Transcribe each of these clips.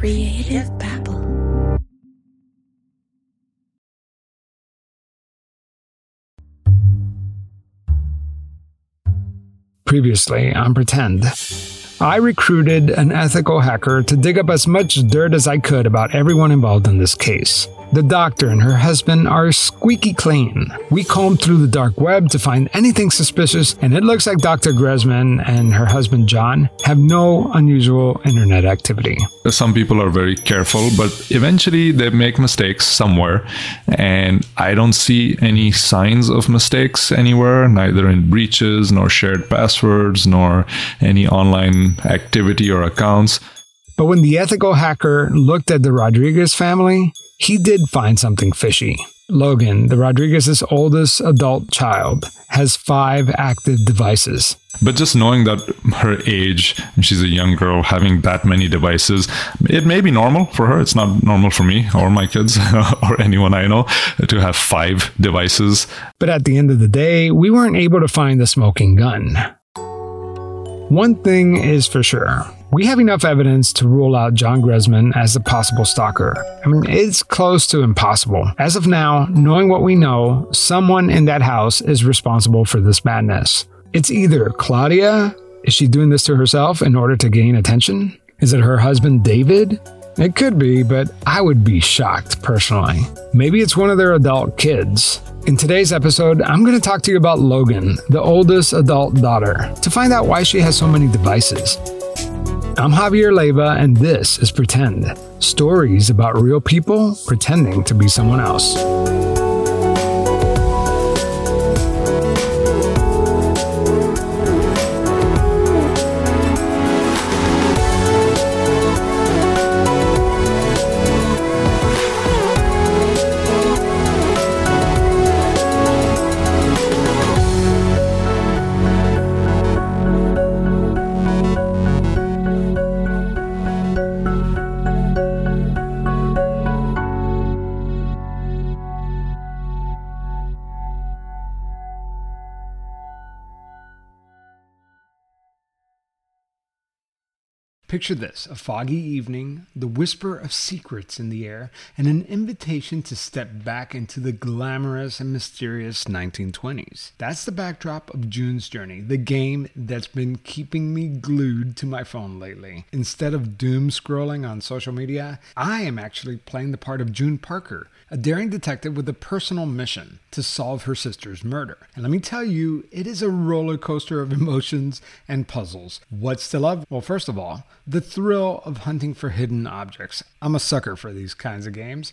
Creative Babble. Previously on Pretend. I recruited an ethical hacker to dig up as much dirt as I could about everyone involved in this case. The doctor and her husband are squeaky clean. We combed through the dark web to find anything suspicious, and it looks like Dr. Gressman and her husband John have no unusual internet activity. Some people are very careful, but eventually they make mistakes somewhere, and I don't see any signs of mistakes anywhere, neither in breaches, nor shared passwords, nor any online activity or accounts. But when the ethical hacker looked at the Rodriguez family, he did find something fishy. Logan, the Rodriguez's oldest adult child, has five active devices. But just knowing that her age, and she's a young girl, having that many devices, it may be normal for her. It's not normal for me or my kids or anyone I know to have five devices. But at the end of the day, we weren't able to find the smoking gun. One thing is for sure we have enough evidence to rule out John Gressman as a possible stalker. I mean, it's close to impossible. As of now, knowing what we know, someone in that house is responsible for this madness. It's either Claudia, is she doing this to herself in order to gain attention? Is it her husband David? It could be, but I would be shocked personally. Maybe it's one of their adult kids. In today's episode, I'm going to talk to you about Logan, the oldest adult daughter, to find out why she has so many devices. I'm Javier Leiva, and this is Pretend stories about real people pretending to be someone else. Picture this a foggy evening, the whisper of secrets in the air, and an invitation to step back into the glamorous and mysterious 1920s. That's the backdrop of June's Journey, the game that's been keeping me glued to my phone lately. Instead of doom scrolling on social media, I am actually playing the part of June Parker, a daring detective with a personal mission to solve her sister's murder. And let me tell you, it is a roller coaster of emotions and puzzles. What's to love? Well, first of all, the thrill of hunting for hidden objects. I'm a sucker for these kinds of games.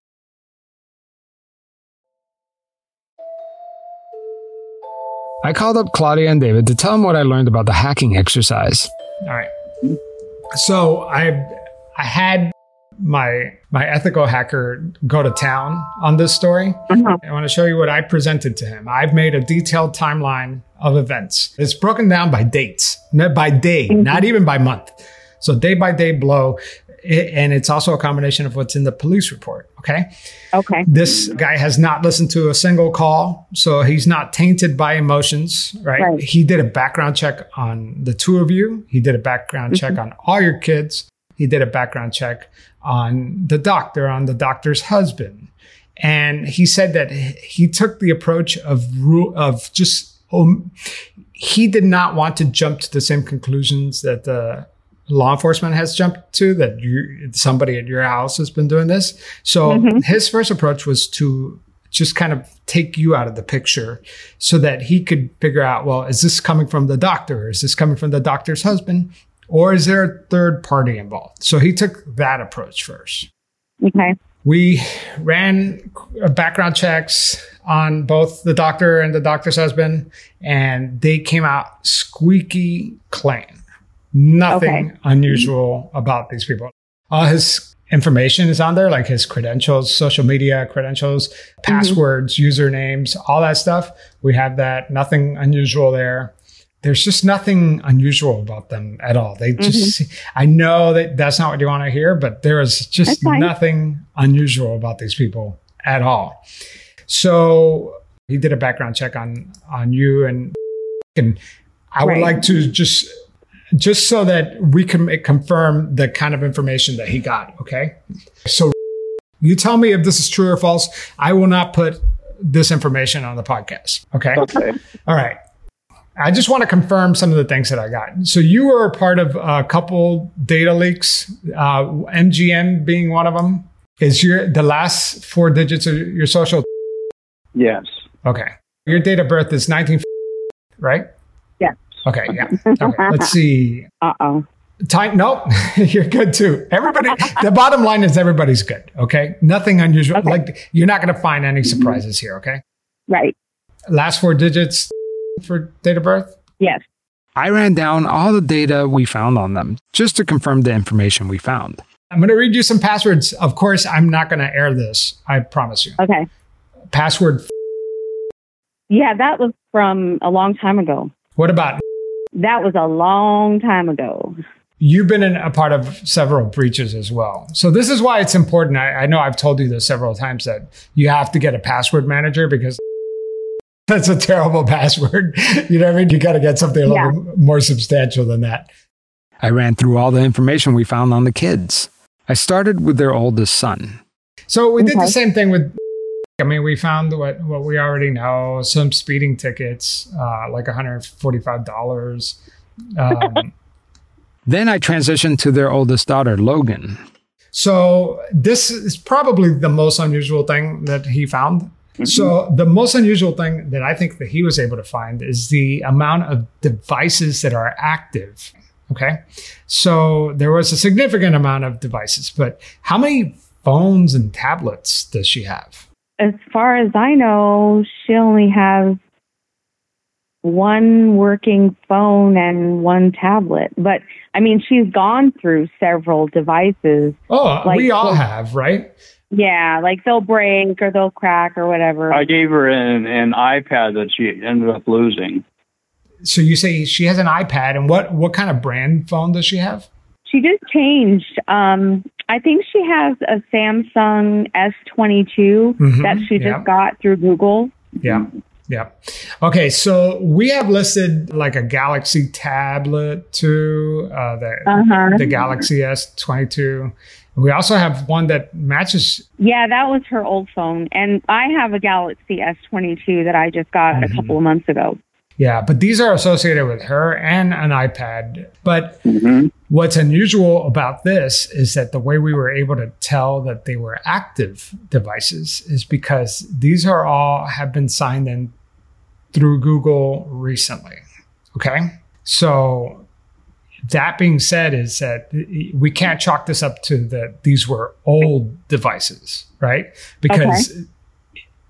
I called up Claudia and David to tell them what I learned about the hacking exercise. All right. So I I had my my ethical hacker go to town on this story. Mm-hmm. I want to show you what I presented to him. I've made a detailed timeline of events. It's broken down by dates, by day, mm-hmm. not even by month. So day by day blow and it's also a combination of what's in the police report. Okay. Okay. This guy has not listened to a single call, so he's not tainted by emotions, right? right. He did a background check on the two of you. He did a background mm-hmm. check on all your kids. He did a background check on the doctor, on the doctor's husband. And he said that he took the approach of of just um, he did not want to jump to the same conclusions that the law enforcement has jumped to that you, somebody at your house has been doing this. So mm-hmm. his first approach was to just kind of take you out of the picture so that he could figure out, well, is this coming from the doctor? Is this coming from the doctor's husband? Or is there a third party involved? So he took that approach first. Okay. We ran background checks on both the doctor and the doctor's husband, and they came out squeaky clean. Nothing okay. unusual about these people. All his information is on there, like his credentials, social media credentials, mm-hmm. passwords, usernames, all that stuff. We have that. Nothing unusual there. There's just nothing unusual about them at all. They mm-hmm. just, I know that that's not what you want to hear, but there is just nothing unusual about these people at all. So he did a background check on on you and and I would like to just just so that we can confirm the kind of information that he got. Okay, so you tell me if this is true or false. I will not put this information on the podcast. Okay. Okay. All right. I just want to confirm some of the things that I got. So you were a part of a couple data leaks, uh, MGM being one of them. Is your the last four digits of your social? Yes. Okay. Your date of birth is 19, right? Yes. Okay. Yeah. Okay. Let's see. Uh oh. Time. Nope. You're good too. Everybody. the bottom line is everybody's good. Okay. Nothing unusual. Okay. Like you're not going to find any surprises here. Okay. Right. Last four digits for date of birth. Yes. I ran down all the data we found on them just to confirm the information we found. I'm going to read you some passwords. Of course, I'm not going to air this. I promise you. Okay. Password. Yeah, that was from a long time ago. What about That was a long time ago. you've been in a part of several breaches as well. So this is why it's important. I, I know I've told you this several times that you have to get a password manager because that's a terrible password. You know what I mean? You got to get something a little Yeah. bit more substantial than that. I ran through all the information we found on the kids. I started with their oldest son. So we did the same thing with. I mean, we found what what we already know: some speeding tickets, uh, like one hundred forty-five dollars. Um, then I transitioned to their oldest daughter, Logan. So this is probably the most unusual thing that he found. So the most unusual thing that I think that he was able to find is the amount of devices that are active. Okay. So there was a significant amount of devices, but how many phones and tablets does she have? As far as I know, she only has one working phone and one tablet. But I mean, she's gone through several devices. Oh, Like- we all have, right? Yeah, like they'll break or they'll crack or whatever. I gave her an, an iPad that she ended up losing. So you say she has an iPad, and what what kind of brand phone does she have? She just changed. Um, I think she has a Samsung S22 Mhm, that she just got through Google. Yeah. Yeah. Okay. So we have listed like a Galaxy tablet too, uh, the, Uh-huh. the Galaxy S22. We also have one that matches. Yeah, that was her old phone. And I have a Galaxy S22 that I just got Mhm. a couple of months ago. Yeah. But these are associated with her and an iPad. But Mm-hmm. what's unusual about this is that the way we were able to tell that they were active devices is because these are all have been signed in through Google recently. Okay. So that being said is that we can't chalk this up to that these were old devices, right? Because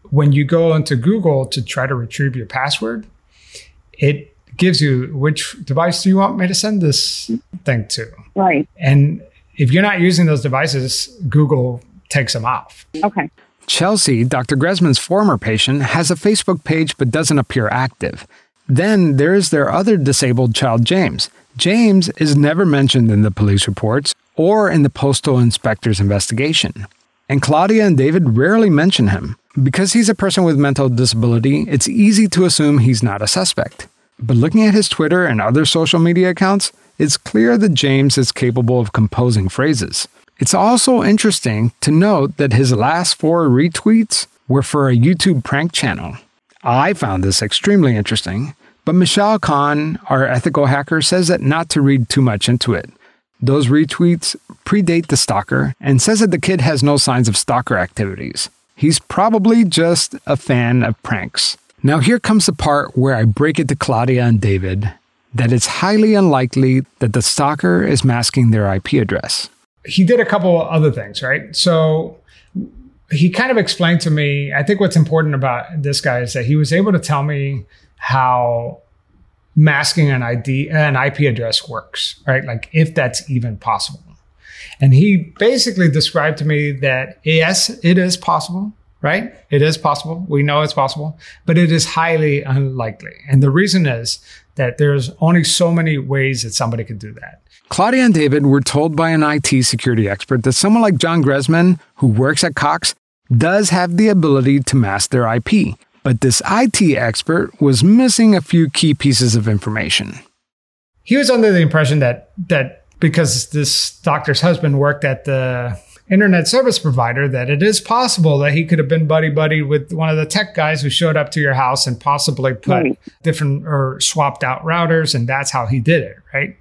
when you go into Google to try to retrieve your password, it gives you which device do you want me to send this thing to? Right. And if you're not using those devices, Google takes them off. Okay. Chelsea, Dr. Gressman's former patient, has a Facebook page but doesn't appear active. Then there's their other disabled child, James. James is never mentioned in the police reports or in the postal inspector's investigation. And Claudia and David rarely mention him. Because he's a person with mental disability, it's easy to assume he's not a suspect. But looking at his Twitter and other social media accounts, it's clear that James is capable of composing phrases. It's also interesting to note that his last four retweets were for a YouTube prank channel. I found this extremely interesting, but Mishaal Khan, our ethical hacker, says that not to read too much into it. Those retweets predate the stalker and says that the kid has no signs of stalker activities. He's probably just a fan of pranks. Now, here comes the part where I break it to Claudia and David that it's highly unlikely that the stalker is masking their IP address. He did a couple other things, right? So he kind of explained to me, I think what's important about this guy is that he was able to tell me how masking an ID, an IP address works, right? Like if that's even possible. And he basically described to me that yes, it is possible, right? It is possible. We know it's possible, but it is highly unlikely. And the reason is that there's only so many ways that somebody could do that. Claudia and David were told by an IT security expert that someone like John Gressman, who works at Cox, does have the ability to mask their IP. But this IT expert was missing a few key pieces of information. He was under the impression that that because this doctor's husband worked at the internet service provider that it is possible that he could have been buddy buddy with one of the tech guys who showed up to your house and possibly put right. different or swapped out routers and that's how he did it right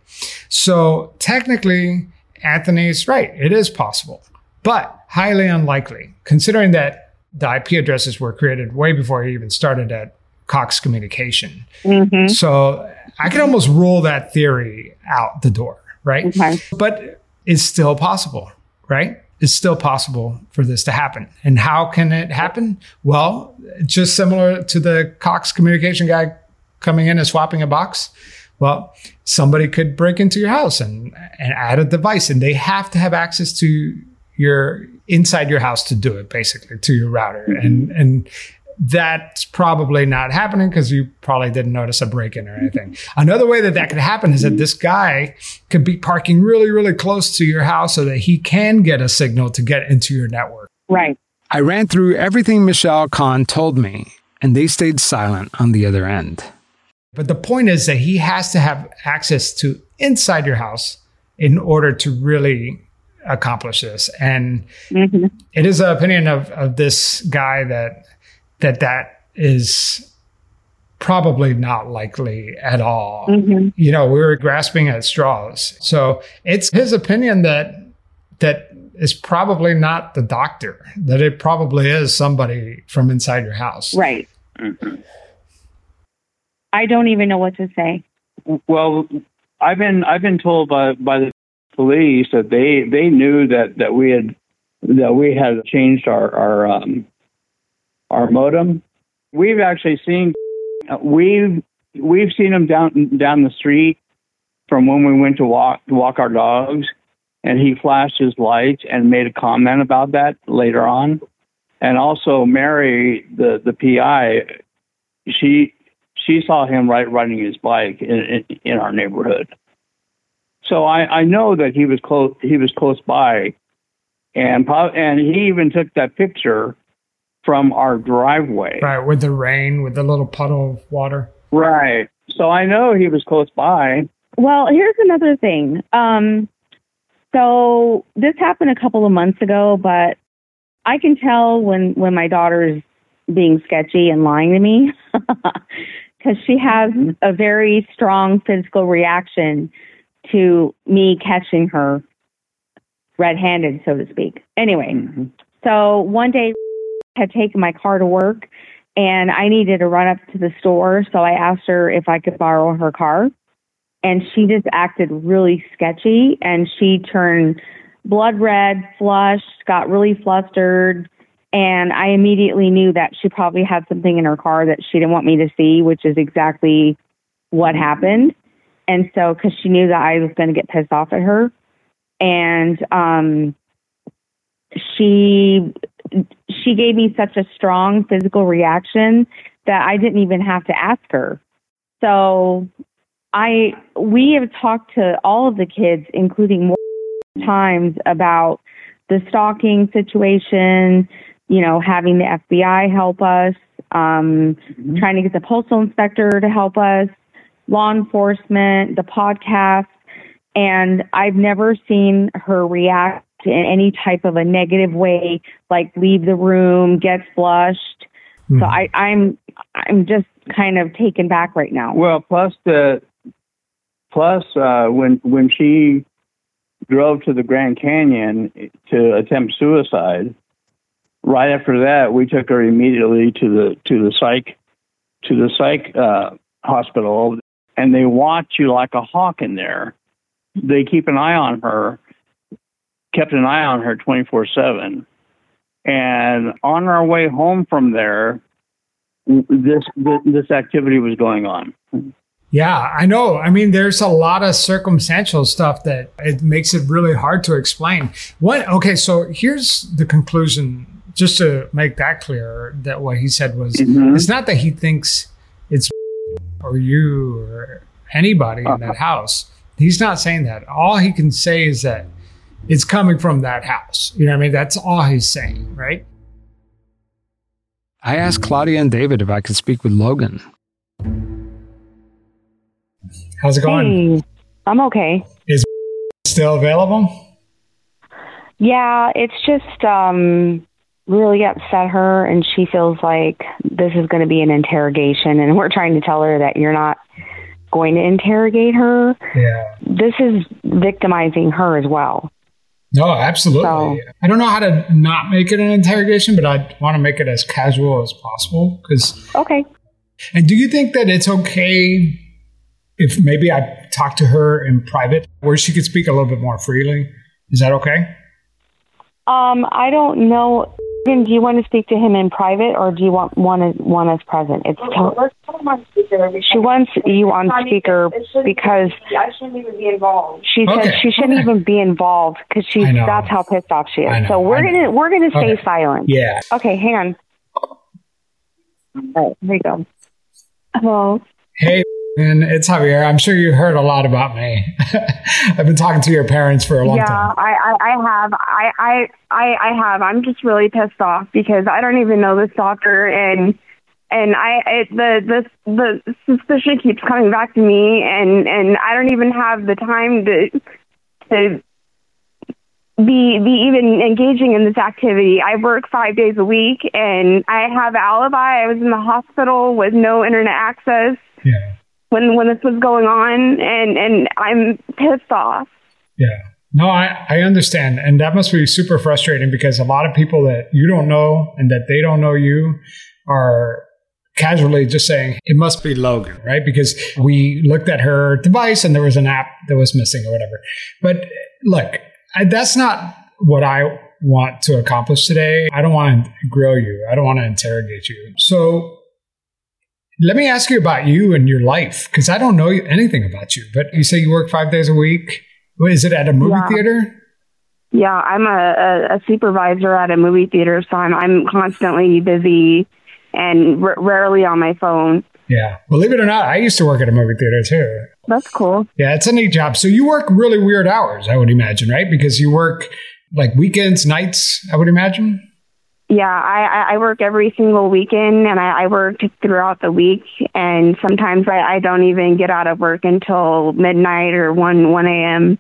so technically anthony's right it is possible but highly unlikely considering that the ip addresses were created way before he even started at cox communication mm-hmm. so i can almost rule that theory out the door right okay. but it's still possible right it's still possible for this to happen. And how can it happen? Well, just similar to the Cox communication guy coming in and swapping a box. Well, somebody could break into your house and, and add a device, and they have to have access to your inside your house to do it, basically, to your router. Mm-hmm. And and that's probably not happening because you probably didn't notice a break in or anything. Another way that that could happen is that this guy could be parking really, really close to your house so that he can get a signal to get into your network. Right. I ran through everything Mishaal Khan told me, and they stayed silent on the other end. But the point is that he has to have access to inside your house in order to really accomplish this. And mm-hmm. it is the opinion of, of this guy that that that is probably not likely at all. Mm-hmm. You know, we were grasping at straws. So it's his opinion that that is probably not the doctor, that it probably is somebody from inside your house. Right. Mm-hmm. I don't even know what to say. Well, I've been I've been told by by the police that they they knew that that we had that we had changed our our um, our modem. We've actually seen uh, we've we've seen him down down the street from when we went to walk to walk our dogs, and he flashed his lights and made a comment about that later on. And also Mary, the the PI, she she saw him right riding his bike in, in, in our neighborhood. So I, I know that he was close he was close by, and and he even took that picture from our driveway. Right, with the rain, with the little puddle of water. Right. So I know he was close by. Well, here's another thing. Um, so this happened a couple of months ago, but I can tell when when my daughter's being sketchy and lying to me because she has a very strong physical reaction to me catching her red-handed, so to speak. Anyway, mm-hmm. so one day had taken my car to work and I needed to run up to the store. So I asked her if I could borrow her car. And she just acted really sketchy and she turned blood red, flushed, got really flustered. And I immediately knew that she probably had something in her car that she didn't want me to see, which is exactly what happened. And so, because she knew that I was going to get pissed off at her. And um, she she gave me such a strong physical reaction that I didn't even have to ask her. So I we have talked to all of the kids, including more times about the stalking situation, you know, having the FBI help us, um, mm-hmm. trying to get the postal inspector to help us, law enforcement, the podcast. And I've never seen her react in any type of a negative way, like leave the room, get flushed. Mm. So hmm. I, I'm I'm just kind of taken back right now. Well, plus the plus uh, when when she drove to the Grand Canyon to attempt suicide, right after that we took her immediately to the to the psych to the psych uh, hospital, and they watch you like a hawk in there. They keep an eye on her kept an eye on her 24 7. And on our way home from there, this this activity was going on. Yeah, I know. I mean, there's a lot of circumstantial stuff that it makes it really hard to explain. What? Okay, so here's the conclusion. Just to make that clear, that what he said was Mhm. it's not that he thinks it's or you or anybody in that house. He's not saying that. All he can say is that it's coming from that house. You know what I mean? That's all he's saying, right? I asked Claudia and David if I could speak with Logan. How's it going? Hey, I'm okay. Is still available? Yeah, it's just um really upset her and she feels like this is going to be an interrogation and we're trying to tell her that you're not going to interrogate her. Yeah. This is victimizing her as well. No, absolutely. So- I don't know how to not make it an interrogation, but I want to make it as casual as possible. Because, Okay. and do you think that it's okay if maybe I talk to her in private, where she could speak a little bit more freely? Is that okay? Um I don't know do you want to speak to him in private or do you want one want us present? It's to- she wants you on speaker because I shouldn't even be involved. She said Okay, she shouldn't okay. even be involved because she's that's how pissed off she is. So we're gonna we're gonna stay Okay. silent. Yeah. Okay, hang on. All right, here you go. Hello. Hey, and it's Javier. I'm sure you heard a lot about me. I've been talking to your parents for a long yeah, time. I, I, I have. I, I, I, I have. I'm just really pissed off because I don't even know this doctor, and and I it, the the the suspicion keeps coming back to me, and and I don't even have the time to to be be even engaging in this activity. I work five days a week, and I have an alibi. I was in the hospital with no internet access Yeah. when when this was going on, and and I'm pissed off. Yeah. No, I, I understand. And that must be super frustrating because a lot of people that you don't know and that they don't know you are casually just saying it must be Logan, right? Because we looked at her device and there was an app that was missing or whatever. But look, I, that's not what I want to accomplish today. I don't want to grill you. I don't want to interrogate you. So let me ask you about you and your life because I don't know anything about you. But you say you work five days a week. Is it at a movie Yeah. theater? Yeah, I'm a, a, a supervisor at a movie theater, so I'm I'm constantly busy and r- rarely on my phone. Yeah. Believe it or not, I used to work at a movie theater too. That's cool. Yeah, it's a neat job. So you work really weird hours, I would imagine, right? Because you work like weekends, nights, I would imagine. Yeah, I, I- work every single weekend, and I, I work throughout the week, and sometimes I, I don't even get out of work until midnight or one one a.m.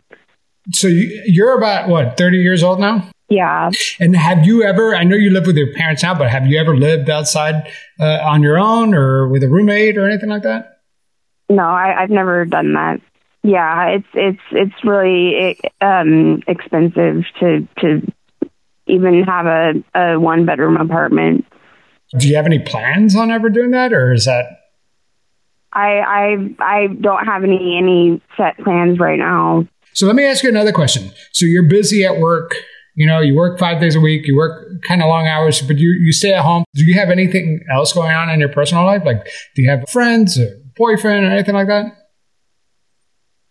So you, you're about what, 30 years old now? Yeah, And have you ever, I know you live with your parents now, but have you ever lived outside uh, on your own or with a roommate or anything like that? no, I, I've never done that. Yeah, it's it's it's really um, expensive to to even have a, a one bedroom apartment. Do you have any plans on ever doing that or is that I I I don't have any any set plans right now. So let me ask you another question. So you're busy at work. You know, you work five days a week. You work kind of long hours, but you you stay at home. Do you have anything else going on in your personal life? Like, do you have friends or boyfriend or anything like that?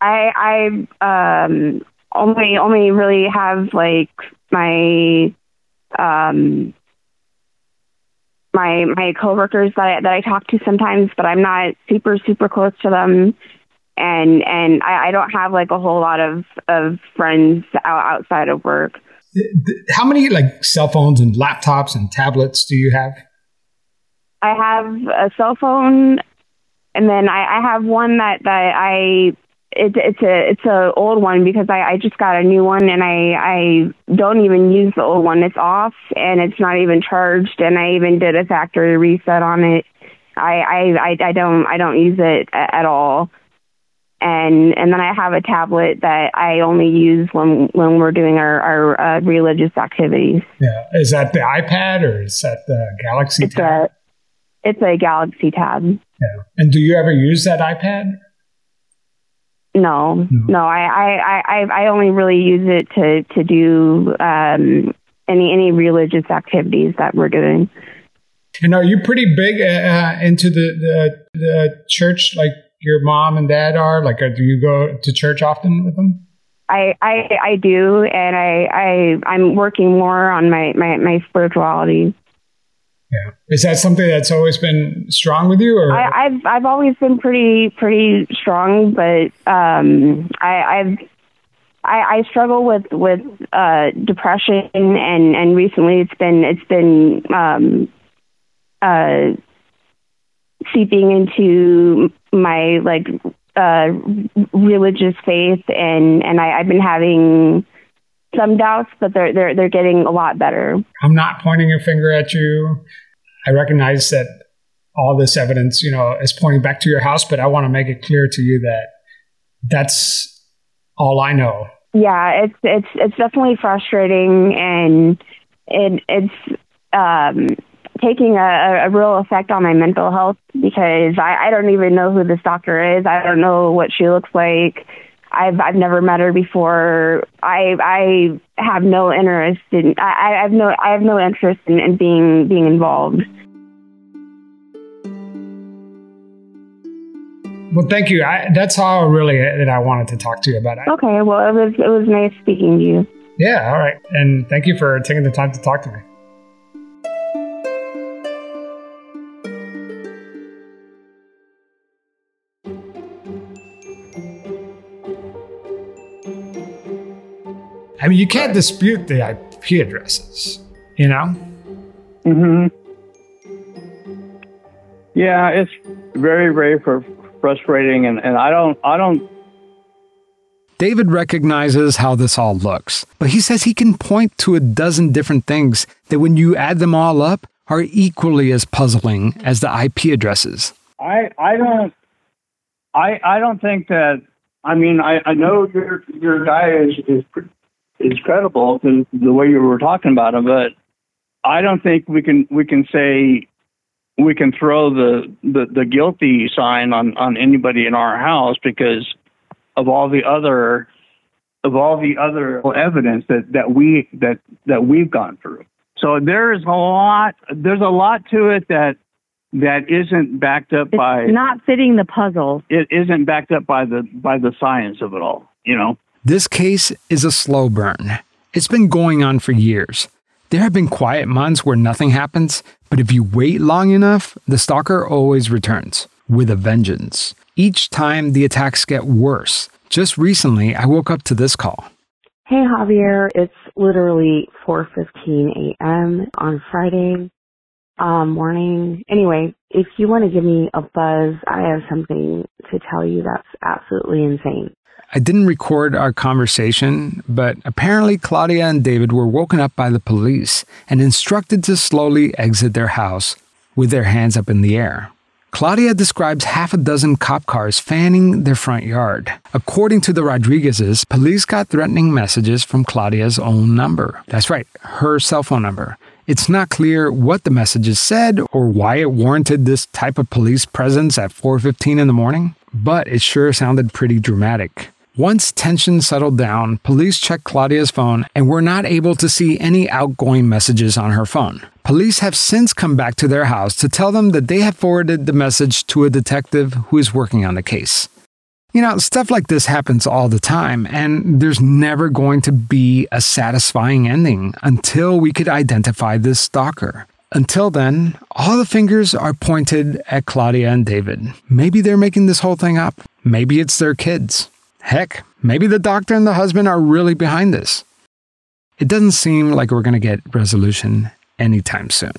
I I um only only really have like my um my my coworkers that I, that I talk to sometimes, but I'm not super super close to them, and and I, I don't have like a whole lot of of friends out, outside of work. How many like cell phones and laptops and tablets do you have? I have a cell phone, and then I, I have one that that I it, it's a it's a old one because I, I just got a new one and I I don't even use the old one. It's off and it's not even charged, and I even did a factory reset on it. I I I, I don't I don't use it at all. And and then I have a tablet that I only use when when we're doing our our uh, religious activities. Yeah, is that the iPad or is that the Galaxy It's Tab? a it's a Galaxy Tab. Yeah. And do you ever use that iPad? No, No. no. I, I, I, I only really use it to to do um, any any religious activities that we're doing. And are you pretty big uh, into the, the the church? Like, your mom and dad are? Like, do you go to church often with them? I, I I do, and I I I'm working more on my my, my spirituality. Yeah, is that something that's always been strong with you, or I, I've I've always been pretty pretty strong, but um, I, I've I, I struggle with with uh, depression, and and recently it's been it's been um, uh, seeping into my like uh, religious faith, and and I, I've been having some doubts, but they're they're they're getting a lot better. I'm not pointing a finger at you. I recognize that all this evidence, you know, is pointing back to your house, but I want to make it clear to you that that's all I know. Yeah, it's it's it's definitely frustrating, and it it's um, taking a, a real effect on my mental health because I, I don't even know who this doctor is. I don't know what she looks like. I've I've never met her before. I I have no interest in I, I have no I have no interest in, in being being involved. Well, thank you. I, that's all really that I wanted to talk to you about. Okay. Well, it was it was nice speaking to you. Yeah. All right. And thank you for taking the time to talk to me. Mean, you can't dispute the IP addresses, you know? hmm Yeah, it's very, very fr- frustrating, and, and I don't, I don't. David recognizes how this all looks, but he says he can point to a dozen different things that, when you add them all up, are equally as puzzling as the IP addresses. I, I don't, I, I don't think that. I mean, I, I know your your guy is is is credible because the way you were talking about him, but I don't think we can we can say we can throw the, the, the guilty sign on, on anybody in our house because of all the other of all the other evidence that, that we that that we've gone through. So there's a lot there's a lot to it that that isn't backed up It's by not fitting the puzzle. it isn't backed up by the by the science of it all, you know. This case is a slow burn. It's been going on for years. There have been quiet months where nothing happens, but if you wait long enough, the stalker always returns with a vengeance. Each time the attacks get worse. Just recently, I woke up to this call. Hey Javier, it's literally 4:15 a.m. on Friday um, morning. Anyway, if you want to give me a buzz, I have something to tell you that's absolutely insane. I didn't record our conversation, but apparently Claudia and David were woken up by the police and instructed to slowly exit their house with their hands up in the air. Claudia describes half a dozen cop cars fanning their front yard. According to the Rodriguezes, police got threatening messages from Claudia's own number. That's right, her cell phone number. It's not clear what the messages said or why it warranted this type of police presence at 4:15 in the morning, but it sure sounded pretty dramatic. Once tension settled down, police checked Claudia's phone and were not able to see any outgoing messages on her phone. Police have since come back to their house to tell them that they have forwarded the message to a detective who is working on the case. You know, stuff like this happens all the time, and there's never going to be a satisfying ending until we could identify this stalker. Until then, all the fingers are pointed at Claudia and David. Maybe they're making this whole thing up. Maybe it's their kids. Heck, maybe the doctor and the husband are really behind this. It doesn't seem like we're going to get resolution anytime soon.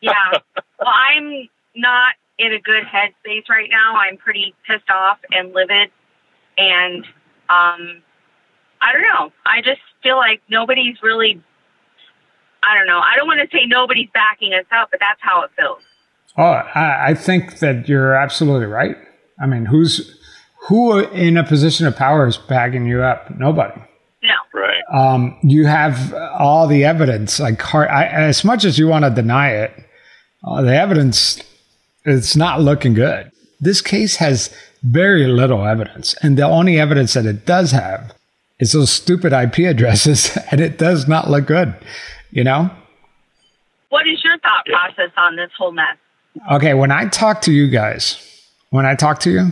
Yeah. well, I'm not in a good headspace right now. I'm pretty pissed off and livid, and um, I don't know. I just feel like nobody's really. I don't know. I don't want to say nobody's backing us up, but that's how it feels. Oh, I, I think that you're absolutely right. I mean, who's who in a position of power is backing you up? Nobody. No. Right. Um, you have all the evidence. Like, hard, I, as much as you want to deny it, uh, the evidence it's not looking good. This case has very little evidence, and the only evidence that it does have is those stupid IP addresses, and it does not look good. You know. What is your thought process on this whole mess? Okay, when I talk to you guys, when I talk to you,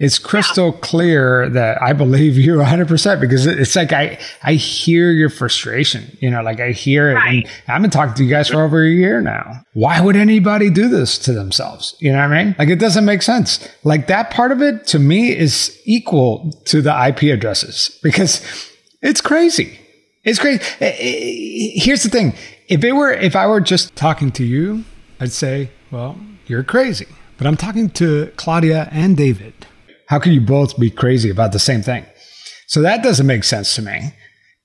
it's crystal clear that I believe you 100% because it's like I, I hear your frustration, you know, like I hear it. Right. And I've been talking to you guys for over a year now. Why would anybody do this to themselves? You know what I mean? Like it doesn't make sense. Like that part of it to me is equal to the IP addresses because it's crazy. It's crazy. Eh, eh, Here's the thing. If it were, if I were just talking to you, I'd say, well, you're crazy. But I'm talking to Claudia and David. How can you both be crazy about the same thing? So that doesn't make sense to me.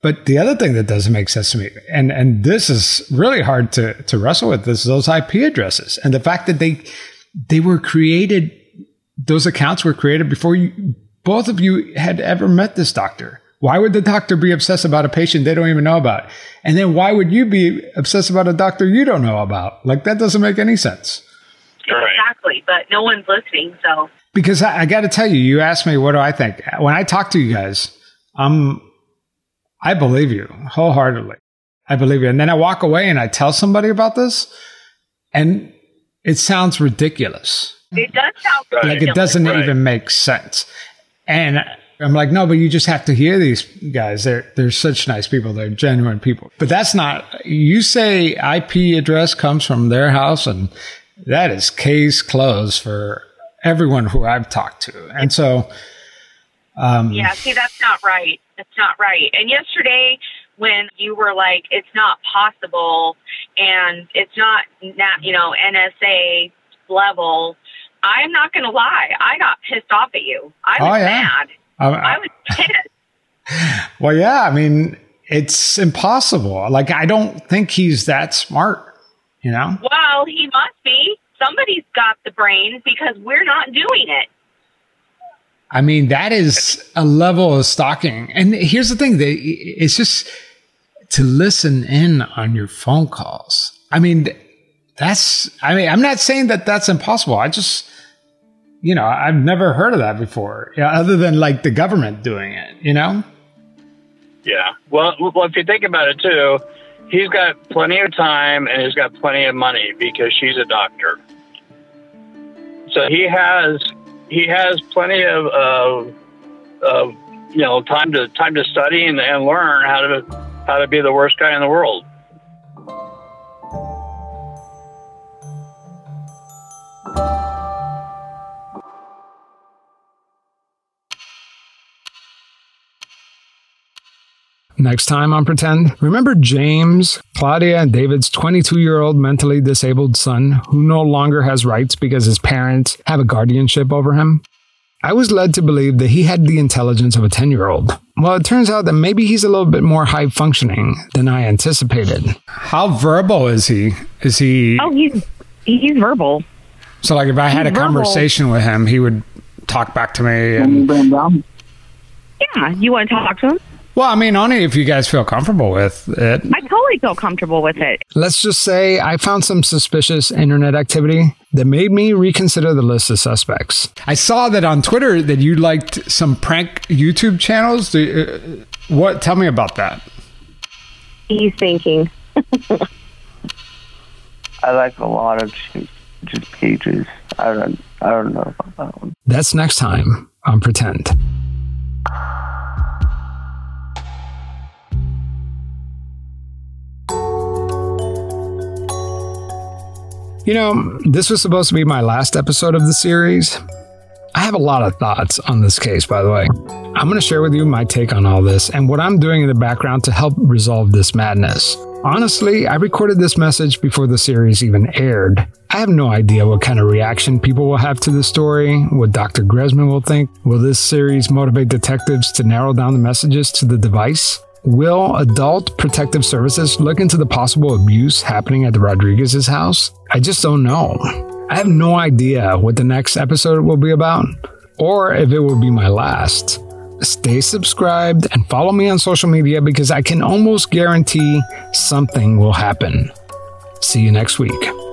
But the other thing that doesn't make sense to me, and and this is really hard to to wrestle with, is those IP addresses and the fact that they they were created. Those accounts were created before you both of you had ever met this doctor. Why would the doctor be obsessed about a patient they don't even know about? And then why would you be obsessed about a doctor you don't know about? Like that doesn't make any sense. Exactly, but no one's listening, so Because I, I got to tell you, you asked me what do I think. When I talk to you guys, I'm I believe you wholeheartedly. I believe you, and then I walk away and I tell somebody about this, and it sounds ridiculous. it does sound Like it doesn't Right. even make sense. And I'm like, no, but you just have to hear these guys. They're they're such nice people. They're genuine people. But that's not. You say IP address comes from their house, and that is case closed for everyone who I've talked to. And so, um, Yeah, see, that's not right. That's not right. And yesterday, when you were like, "It's not possible," and it's not, not you know, NSA level, I'm not going to lie. I got pissed off at you. I was Oh, yeah. mad. I- I was pissed. well, yeah. I mean, it's impossible. Like I don't think he's that smart. You know. Well, he must be. Somebody's got the brains because we're not doing it. I mean, that is a level of stalking. And here's the thing: that it's just to listen in on your phone calls. I mean, that's. I mean, I'm not saying that that's impossible. I just, you know, I've never heard of that before. Yeah, other than like the government doing it. You know. Yeah. Well, well, if you think about it too, he's got plenty of time and he's got plenty of money because she's a doctor. So he has he has plenty of of, of you know time to time to study and, and learn how to how to be the worst guy in the world. Next time on Pretend, remember James, Claudia, and David's 22 year old mentally disabled son who no longer has rights because his parents have a guardianship over him? I was led to believe that he had the intelligence of a 10 year old. Well, it turns out that maybe he's a little bit more high functioning than I anticipated. How verbal is he? Is he? Oh, he's he's verbal. So, like, if I had a he's verbal. conversation with him, he would talk back to me. And Yeah, you want to talk to him? Well, I mean, only if you guys feel comfortable with it. I totally feel comfortable with it. Let's just say I found some suspicious internet activity that made me reconsider the list of suspects. I saw that on Twitter that you liked some prank YouTube channels. Do, uh, what? Tell me about that. He's thinking. I like a lot of just, just pages. I don't I don't know about that one. That's next time on Pretend. You know, this was supposed to be my last episode of the series. I have a lot of thoughts on this case, by the way. I'm going to share with you my take on all this and what I'm doing in the background to help resolve this madness. Honestly, I recorded this message before the series even aired. I have no idea what kind of reaction people will have to the story, what Dr. Gressman will think. Will this series motivate detectives to narrow down the messages to the device? Will adult protective services look into the possible abuse happening at the Rodriguez's house? I just don't know. I have no idea what the next episode will be about, or if it will be my last. Stay subscribed and follow me on social media because I can almost guarantee something will happen. See you next week.